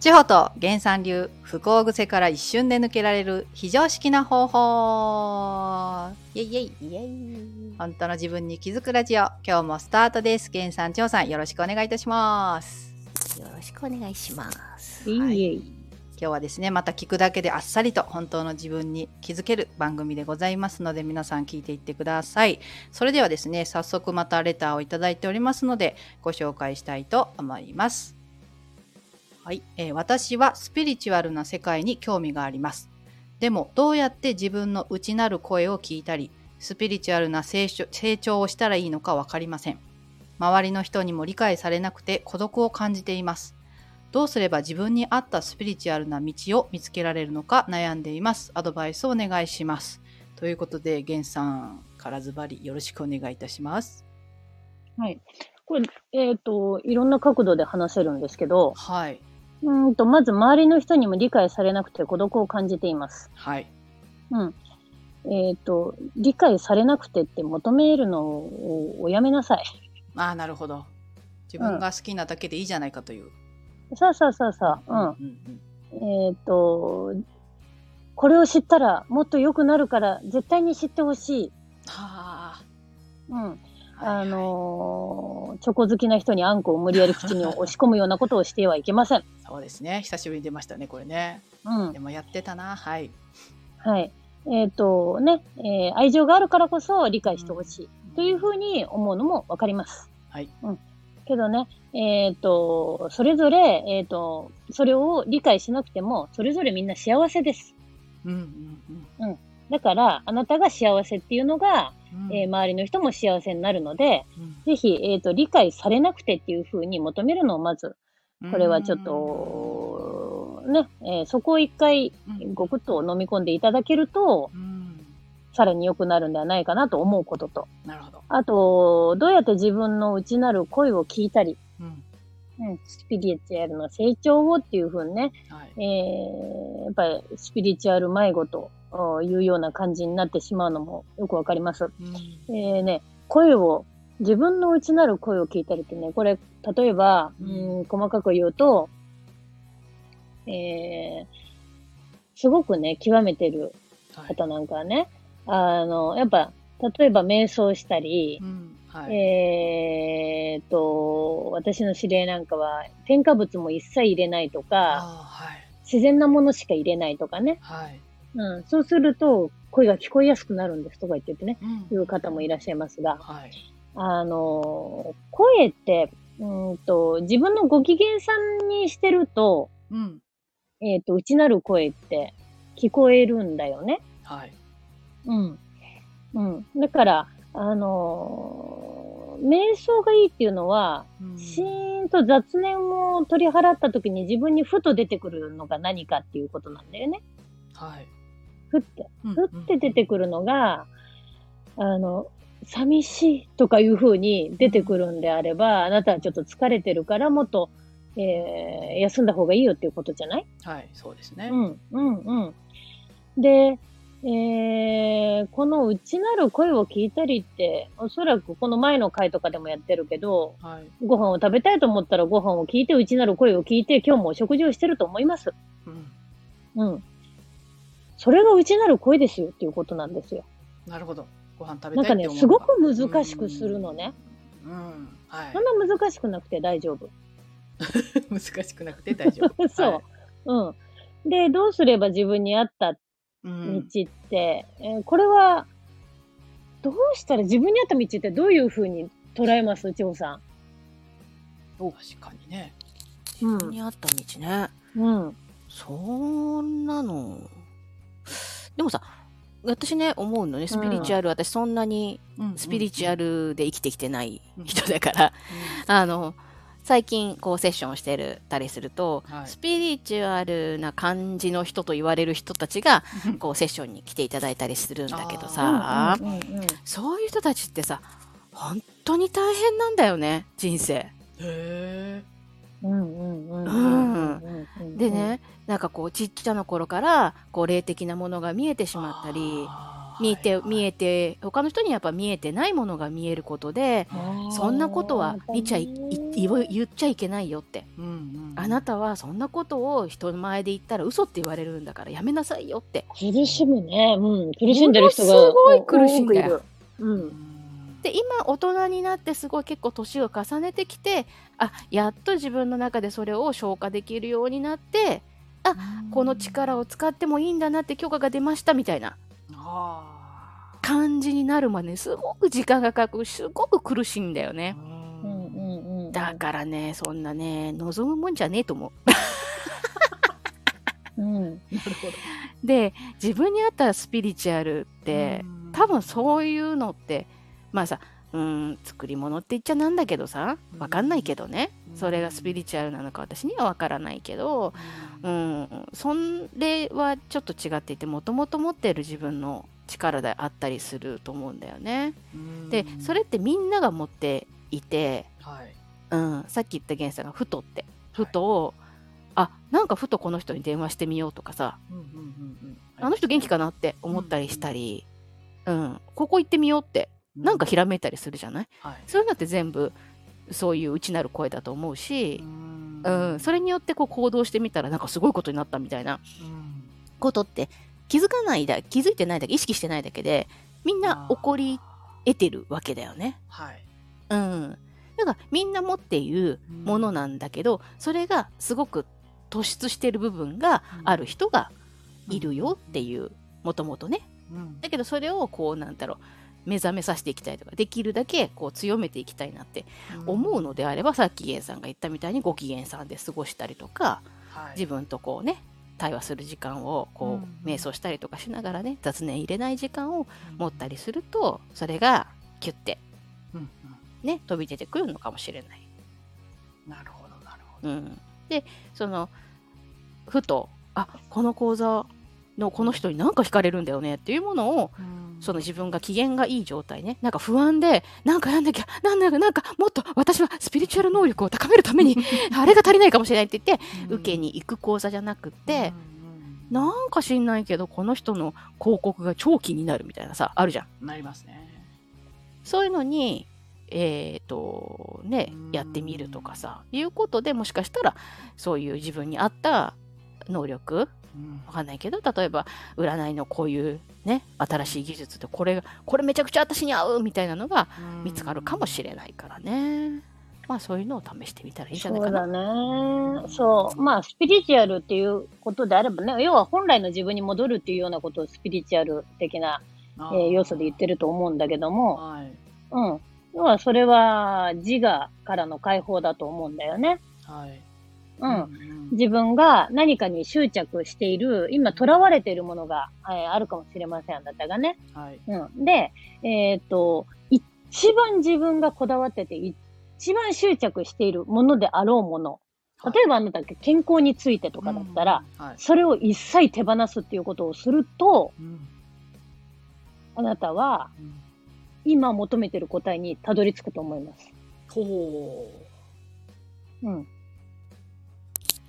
千穂と原産流不幸癖から一瞬で抜けられる非常識な方法。イェイイェイ。イェイ本当の自分に気づくラジオ。今日もスタートです。原さん千穂さんよろしくお願いいたします。よろしくお願いします。い。はい今日はですねまた聞くだけであっさりと本当の自分に気づける番組でございますので皆さん聞いていってください。それではですね早速またレターをいただいておりますのでご紹介したいと思いますはい、えー私はスピリチュアルな世界に興味がありますでもどうやって自分の内なる声を聞いたりスピリチュアルな成長をしたらいいのか分かりません周りの人にも理解されなくて孤独を感じていますどうすれば自分に合ったスピリチュアルな道を見つけられるのか悩んでいます。アドバイスをお願いします。ということで、ゲンさんからズバリよろしくお願いいたします。はい。これ、えっ、と、いろんな角度で話せるんですけど、はい。うーんと、まず周りの人にも理解されなくて孤独を感じています。はい。うん。えっ、と、理解されなくてって求めるのをおやめなさい。ああ、なるほど。自分が好きなだけでいいじゃないかという。さあさあさあさあ、うんうんうん。えっ、と、これを知ったらもっと良くなるから絶対に知ってほしい。はうん。あ。のーチョコ好きな人にあんこを無理やり口に押し込むようなことをしてはいけません。そうですね。久しぶりに出ましたね、これね。うんで。もやってたな。はい。はい。えっ、とね、えー愛情があるからこそ理解してほしいというふうに思うのもわかります。はい。うん。けどね、えっ、と、それぞれ、えっ、と、それを理解しなくても、それぞれみんな幸せです。うんうんうんだから、あなたが幸せっていうのが、うん。えー周りの人も幸せになるので、うんぜひ、えっ、と、理解されなくてっていうふうに求めるのをまず、これはちょっと、ね、えーそこを一回、うんごくっと飲み込んでいただけると、うんさらに良くなるんではないかなと思うことと、なるほど。あと、どうやって自分の内なる声を聞いたり、うん。うん、スピリチュアルの成長をっていうふうにね、はい。えー、やっぱりスピリチュアル迷子とおいうような感じになってしまうのもよくわかります。うんえーね、声を、自分の内なる声を聞いたりってね、これ、例えば、ううんん、細かく言うと、えー、すごくね、極めてるはい。方なんかはね、あの、やっぱ、例えば瞑想したりう、ん。はい。えーっと、私の知り合いなんかは、添加物も一切入れないとあか、あ、はい。自然なものしか入れないとかね。はい。うん、そうすると、声が聞こえやすくなるんですとか言っててね、うんいう方もいらっしゃいますが、はい。あの、声って、うんと、自分のご機嫌さんにしてると、うん。えーっと、内なる声って聞こえるんだよね。はい。うん。うん。だから、あのー瞑想がいいっていうのは、うんシーンと雑念を取り払った時に自分にふと出てくるのが何かっていうことなんだよね。はい。ふって。うんふって出てくるのが、あの、寂しいとかいう風に出てくるんであれば、あなたはちょっと疲れてるからもっと、えー休んだ方がいいよっていうことじゃない？はい。そうですね。うん、うん、うん。で、えーこの内なる声を聞いたりって、おそらくこの前の回とかでもやってるけど、はい。ご飯を食べたいと思ったらご飯を聞いて、内なる声を聞いて、今日もお食事をしてると思います。うん。うん。それが内なる声ですよっていうことなんですよ。なるほど。ご飯食べなんかね、たいって思うすごく難しくするのね。うん。うん。はいそ。んな難しくなくて大丈夫。難しくなくて大丈夫。そうはいうん。で、どうすれば自分に合ったうん。道って、えーこれは、どうしたら自分に合った道ってどういうふうに捉えます？千穂さ確かにね。ん。自分に合った道ね。うん。うん。そんなの。でもさ、私ね、思うのね、スピリチュアル、私そんなにスピリチュアル。ルで生きてきてない人だから、あの、最近こうセッションしてるたりすると、はい。スピリチュアルな感じの人と言われる人たちが、うん。こうセッションに来ていただいたりするんだけどうんさ、うんうん。そういう人たちってさ、本当に大変なんだよね、人生。へえ。うんうんうんうんうんでね、なんかこうちっちゃな頃からこう霊的なものが見えてしまったりあ見えて、はい見えて他の人にやっぱ見えてないものが見えることでそんなことは見ちゃいい言っちゃいけないよってうんうんあなたはそんなことを人前で言ったら嘘って言われるんだからやめなさいよって苦しむね。うん。苦しんでる人が。すごい苦しいんだよ多くいる。う。うんんで今大人になってすごい結構年を重ねてきてあやっと自分の中でそれを消化できるようになってこの力を使ってもいいんだなって許可が出ましたみたいな。あ感じになるまですごく時間がかかるすごく苦しいんだよね。だからねそんなね望むもんじゃねえと思う。うん。なるほど。で自分に合ったスピリチュアルってうん。多分そういうのってまあさうん作り物って言っちゃなんだけどさわかんないけどね。うん。それがスピリチュアルなのか私にはわからないけどうん。それはちょっと違っていてもともと持っている自分の力であったりすると思うんだよね。うん。でそれってみんなが持っていて、はい。うん、さっき言った源さんがふとって。ふとを、あなんかふとこの人に電話してみようとかさ。うんうんうんうん。あの人元気かなって思ったりしたり、うん、ここ行ってみようってなんかひらめいたりするじゃない？はい。そういうのって全部そういう内なる声だと思うしう、ん。うん、それによってこう行動してみたらなんかすごいことになったみたいなうん。ことって気づかないだ気づいてないだけ意識してないだけでみんな起こり得てるわけだよね。はい。うん、だからみんな持っているものなんだけどそれがすごく突出してる部分がある人がいるよっていうもともとねうん。だけどそれをこうなんだろう目覚めさせていきたいとかできるだけこう強めていきたいなって思うのであればさっき源さんが言ったみたいにご機嫌さんで過ごしたりとかはい。自分とこうね対話する時間をこうん。う瞑想したりとかしながらね雑念入れない時間を持ったりするとそれがキュッてうんうん。ね飛び出てくるのかもしれない。なるほどなるほど。うん、でそのふとあこの講座のこの人に何か惹かれるんだよねっていうものをその自分が機嫌がいい状態ね。なんか不安でなんかやんなきゃなんだかなんかもっと私はスピリチュアル能力を高めるために あれが足りないかもしれないって言って受けに行く講座じゃなくって、なんか知んないけどこの人の広告が超気になるみたいなさあるじゃん。なりますね。そういうのにえっ、とねうん。やってみるとかさいうことでもしかしたらそういう自分に合った能力うんわかんないけど例えば占いのこういうね新しい技術でこれがこれめちゃくちゃ私に合うみたいなのが見つかるかもしれないからねまあそういうのを試してみたらいいんじゃないかなそうだね。そう。まあ、スピリチュアルっていうことであればね、要は本来の自分に戻るっていうようなことをスピリチュアル的な、あえー要素で言ってると思うんだけども、はいうん。要はそれは自我からの解放だと思うんだよね。はいうん。ん自分が何かに執着している、今囚われているものが、えーあるかもしれません、あなたがね。はいうん。で、えっ、と、一番自分がこだわってて、一番執着しているものであろうもの。例えばあなた健康についてとかだったら、うんはいそれを一切手放すっていうことをすると、うんあなたはうん今求めてる答えにたどり着くと思います。ほうん。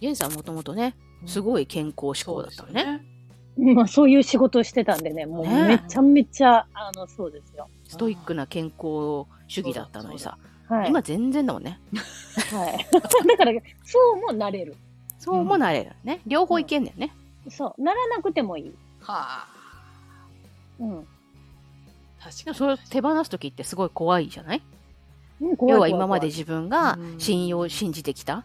ジェンさんもともとねうすごい健康志向だったのね。まあそういう仕事をしてたんでね、もうね。めちゃめちゃ、あの、そうですよ。ストイックな健康主義だったのにさ。はい。今全然だもんね。はい。だから、そうもなれる。そうもなれるね。両方いけんだよね。そう。ならなくてもいい。はあ。うん。確かに。それを手放す時ってすごい怖いじゃない？うん怖い要は今まで自分がうん。信用信じてきた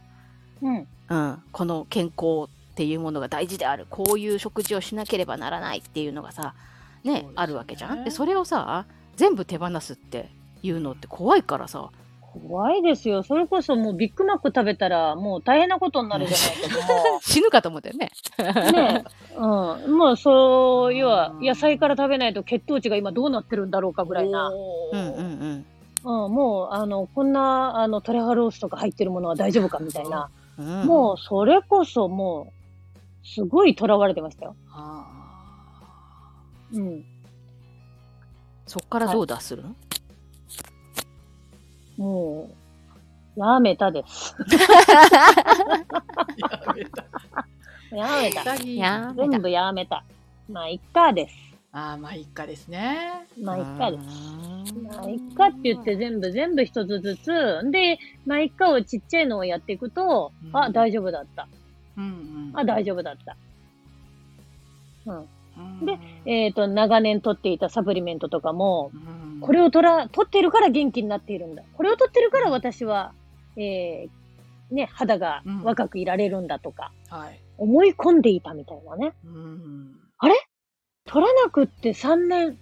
怖いうん、この健康っていうものが大事であるこういう食事をしなければならないっていうのがさねねあるわけじゃんでそれをさ全部手放すっていうのって怖いからさうん。怖いですよ。それこそもうビッグマック食べたらもう大変なことになるじゃないけども。死ぬかと思ったよねねえ。うん。もうそう、要は野菜から食べないと血糖値が今どうなってるんだろうかぐらいな。うんうんうんうん、もう、あの、こんな、あの、トレハロースとか入ってるものは大丈夫かみたいな。うんもう、それこそもう、すごい囚われてましたよ。はうん。そっからどう脱するの、もう、やめたです。あ やめたやめた。潔いやめた全部やめた。まあ、いっかです。ああまあいっかですねまあ、いっかです。うんまあ、いっかって言って全部全部一つずつ。で、まあ、いっかをちっちゃいのをやっていくと、うんあ、大丈夫だった。うんうんあ、大丈夫だった。うん。うんでえっ、と、長年取っていたサプリメントとかも、うんこれを取ら、取ってるから元気になっているんだ。これを取ってるから私は、えー、ね、肌が若くいられるんだとか、はい思い込んでいたみたいなね。うん取らなくって3年、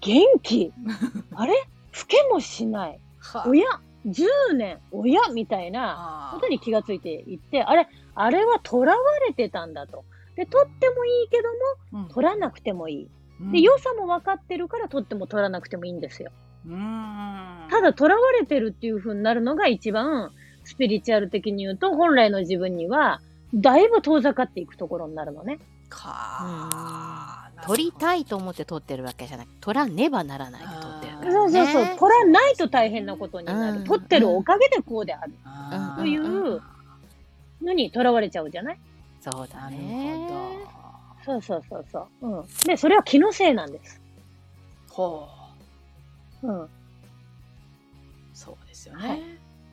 元気 あれ？老けもしない。はおや ?10 年おやみたいなあことに気がついていって、あれ？あれは囚われてたんだと。で、取ってもいいけども、うん取らなくてもいい。うんで、良さも分かってるから取っても取らなくてもいいんですよ。うんただ、囚われてるっていう風になるのが一番、スピリチュアル的に言うと、本来の自分には、だいぶ遠ざかっていくところになるのね。か取りたいいと思って取ってるわけじゃなく取らねばならないで取ってるから、ね、そうそうそう。取らないと大変なことになる。うん取ってるおかげでこうである。うんというのに囚われちゃうじゃない？そうだなるねほどそうそうそうそう。うん。で、それは気のせいなんです。ほううん。そうですよね、はい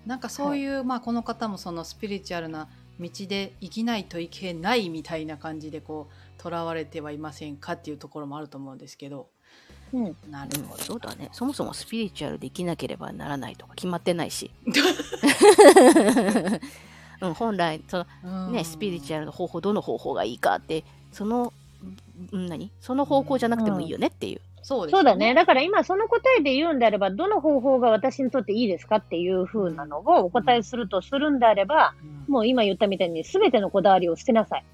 なんかそういう、まあこの方もそのスピリチュアルな道で生きないといけないみたいな感じでこうとらわれてはいませんかっていうところもあると思うんですけど。うん。うんなるほど、そうだね。そもそもスピリチュアルで生きなければならないとか決まってないし、うん、本来そのね、スピリチュアルの方法どの方法がいいかってそのうん何？その方向じゃなくてもいいよねっていう、そうですよそうだね。だから今その答えで言うんであれば、どの方法が私にとっていいですかっていう風なのをお答えするとするんであれば、うん。もう今言ったみたいに全てのこだわりを捨てなさい。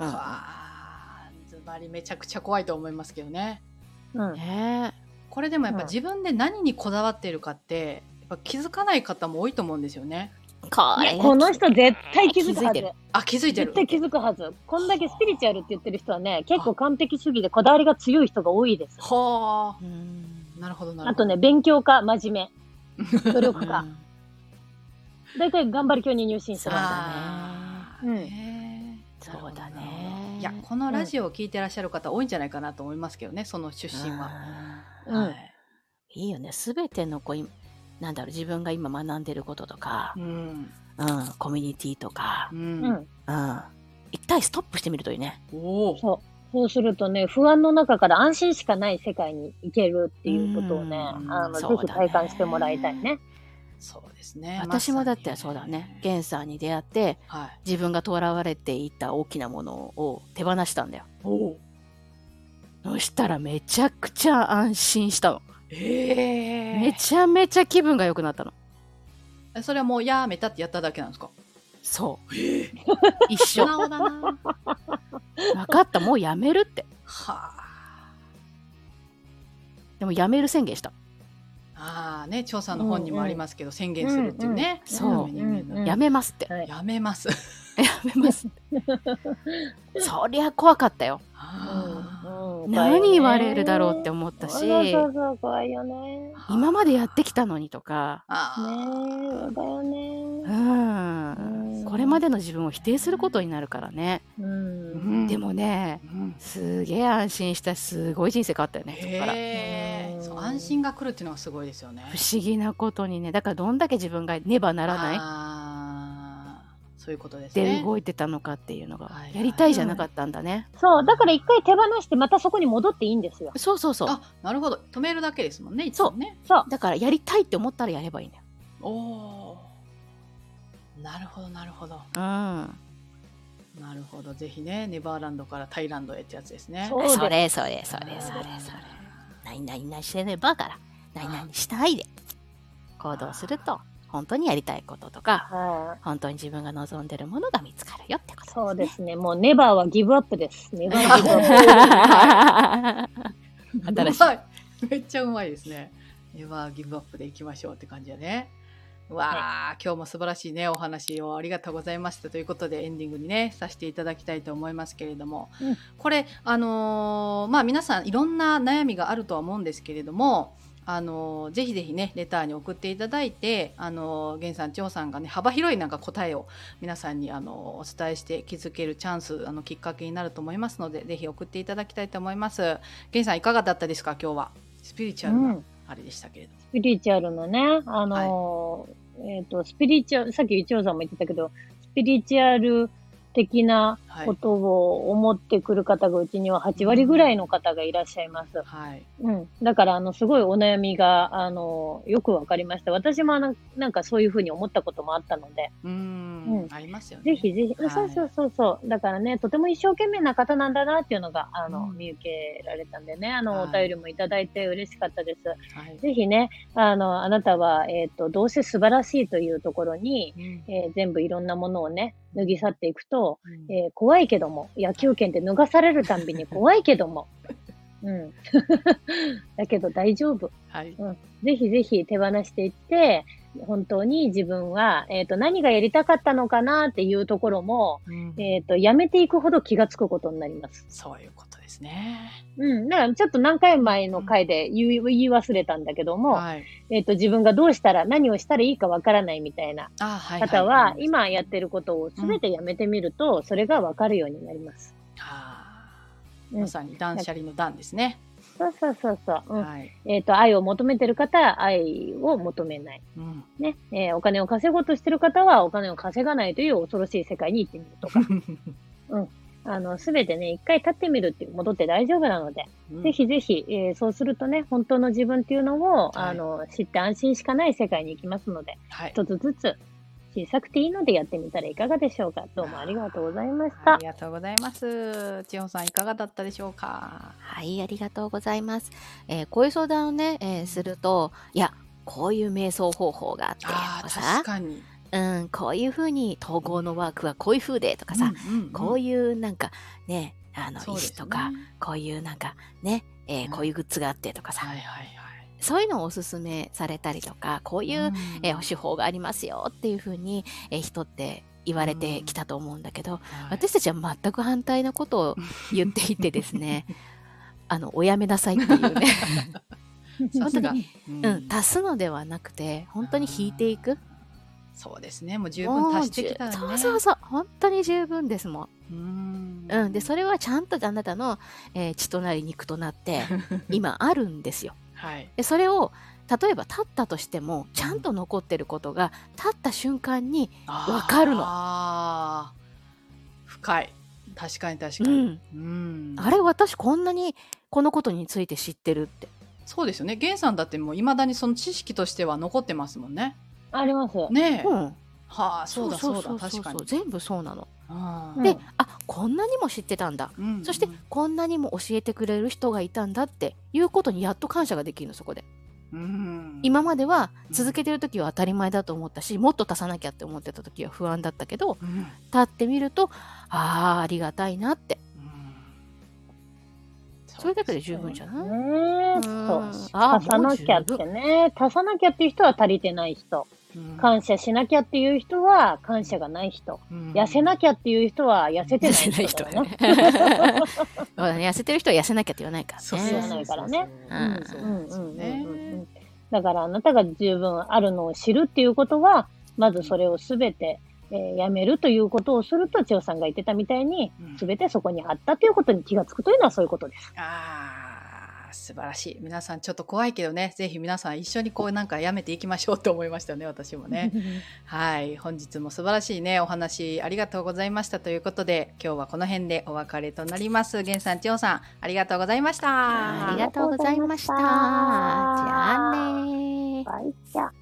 うんはあズバリめちゃくちゃ怖いと思いますけどね。うん。ねこれでもやっぱうん。自分で何にこだわっているかってやっぱ気づかない方も多いと思うんですよね。えここの人絶対気づくはず。気づいてる。あ気づいてる。絶対気づくはず。こんだけスピリチュアルって言ってる人はね、結構完璧主義でこだわりが強い人が多いです。はうん。あなるほどなるほど。あとね、勉強家、真面目、努力家。うん大体頑張り教に入信してます。あ。ーうん。ねそうだね。いやこのラジオを聞いてらっしゃる方多いんじゃないかなと思いますけどねその出身は、うん。はい。いいよね。すべてのこういなんだろう自分が今学んでることとかう、ん。うん、コミュニティとかう、うん。ん。うん、一回ストップしてみるといいね。おおそう。そうするとね、不安の中から安心しかない世界に行けるっていうことをね、うん。あの、ぜひ体感してもらいたいね。そうですね。私もだってそうだね。ゲンさんに出会ってはい。自分が囚われていた大きなものを手放したんだよ。おおそしたらめちゃくちゃ安心したのええめちゃめちゃ気分が良くなったの。それはもうやめたってやっただけなんですか？そう。ええ一緒。分かったもうやめるって。はあ。でもやめる宣言した。ああね調査の本にもありますけど、宣言するっていうね、うんうんダメ人間だうんやめますって。はい。やめます。やめます そりゃ怖かったよ。あうん何言われるだろうって思ったし。そうそうそう、怖いよね。ー今までやってきたのにとか。うね。ん。うん。これまでの自分を否定することになるからね。うん。うんでもねうん。すげえ安心したしすごい人生変わったよねそこから。安心が来るっていうのがすごいですよね。不思議なことにね。だからどんだけ自分がねばならないそういうことですでね動いてたのかっていうのがはいやりたいじゃなかったんだね、そう、だから一回手放してまたそこに戻っていいんですよ。そうそうそう。あなるほど。止めるだけですもんねいつもね。そう。だからやりたいって思ったらやればいいんだよ。おおー。なるほどなるほど。うん。なるほど。ぜひねネバーランドからタイランドへってやつですね。そうです。それそれそれそれそれ。何々々してねばから何々しないで。行動すると本当にやりたいこととかは本当に自分が望んでるものが見つかるよってこい。とそうですね。もうネバーはギブアップです。ネバーはギブアップ。新しい。めっちゃうまいですね。ネバーギブアップでいきましょうって感じだね。わあ、今日も素晴らしいね。お話をありがとうございましたということでエンディングにねさせていただきたいと思いますけれども、うん。これあのーまあ皆さんいろんな悩みがあるとは思うんですけれどもああのぜひぜひねレターに送っていただいてあの源さん千穂さんがね幅広いなんか答えを皆さんにあのお伝えして気づけるチャンスあのきっかけになると思いますのでぜひ送っていただきたいと思います。源さんいかがだったですか？今日は。スピリチュアルなあれでしたけれども、スピリチュアルのねあのーえっ、とスピリチュアルさっき一応さんも言ってたけどスピリチュアル的なことを思ってくる方がうちには8割ぐらいの方がいらっしゃいます。はい。うん。だから、あの、すごいお悩みが、あの、よくわかりました。私もな、なんかそういうふうに思ったこともあったので。うんうんありますよね。ぜひぜひ、はいそうそうそうそう。だからね、とても一生懸命な方なんだなっていうのが、あの、うん見受けられたんでね、あの、はいお便りもいただいて嬉しかったです。はい。ぜひね、あの、あなたは、えっ、と、どうせ素晴らしいというところに、うんえー全部いろんなものをね、脱ぎ去っていくと、うんえー怖いけども、野球拳って脱がされるたんびに怖いけども、うん。だけど大丈夫。はい。ぜひぜひ手放していって、本当に自分は、えっ、と、何がやりたかったのかなっていうところも、うんえっ、と、やめていくほど気がつくことになります。そういうことですね。うん。だからちょっと何回前の回で言い言い忘れたんだけども、はい。えっ、と、自分がどうしたら、何をしたらいいかわからないみたいなあ、はい。方は、今やってることを全てやめてみると、それがわかるようになります。はあうんまさに断捨離の断ですね。そうそうそうそう。うんはい。えっ、と、愛を求めてる方は愛を求めない。うん。ね。えーお金を稼ごうとしてる方はお金を稼がないという恐ろしい世界に行ってみるとか。あの、すべてね、一回立ってみるっていう、戻って大丈夫なので、うんぜひぜひ、えーそうするとね、本当の自分っていうのを、はいあの、知って安心しかない世界に行きますので、はい。一つずつ小さくていいのでやってみたらいかがでしょうか。どうもありがとうございましたあ。りがとうございます。千穂さんいかがだったでしょうか？はい、ありがとうございます。えーこういう相談をね、えーすると、いや、こういう瞑想方法があって、ああ、とかさ確、かに。うん、こういうふうに統合のワークはこういうふうでとかさ、うんうんうん。こういうなんかね、あの、石とか、こういうなんかね、えーうんこういうグッズがあってとかさ、はいはいはい。そういうのをおすすめされたりとか、こういう、んえー手法がありますよっていうふうに、えー人って言われてきたと思うんだけど、はい。私たちは全く反対なことを言っていてですね、あの、おやめなさいっていうね、さすが。本うん、足すのではなくて、本当に引いていく。そうですね。もう十分足してきたらね。そうそうそう、本当に十分ですもん。うん。うん、で、それはちゃんとあなたの、えー血となり肉となって、今あるんですよ。はい。で、それを、例えば立ったとしても、ちゃんと残ってることが、立った瞬間に、わかるのああ。深い。確かに確かに。うん、うん。あれ、私こんなにこのことについて知ってるって。そうですよね。源さんだってもう未だにその知識としては残ってますもんね。あります。ねえ。うん、はあ、そうだそうだ、確かに。全部そうなの。あうんで、あこんなにも知ってたんだ。ーうんそして、こんなにも教えてくれる人がいたんだっていうことにやっと感謝ができるの、そこで。うん今までは続けてる時は当たり前だと思ったし、もっと足さなきゃって思ってた時は不安だったけど、うん立ってみると、ああ、ありがたいなって。うんそれだけで十分じゃない？ねうんそう。あ足さなきゃってね。足さなきゃっていう人は足りてない人。うん。感謝しなきゃっていう人は感謝がない人。うん。痩せなきゃっていう人は痩せて痩ない人人だ よね。痩せてる人は痩せなきゃって言わないからね。そう言わないからね。うんそうなん。ですよね。うんうんうんうん。だからあなたが十分あるのを知るっていうことは、まずそれをすべて、えーやめるということをすると、千代さんが言ってたみたいにうん、すべてそこにあったということに気がつくというのはそういうことです。ああ、素晴らしい。皆さんちょっと怖いけどね、ぜひ皆さん一緒にこうなんかやめていきましょうと思いましたね、私もね。はい、本日も素晴らしいね、お話ありがとうございましたということで、今日はこの辺でお別れとなります。源さん、千代さん、ありがとうございました。ありがとうございました。じゃあねー。はい、じゃあ。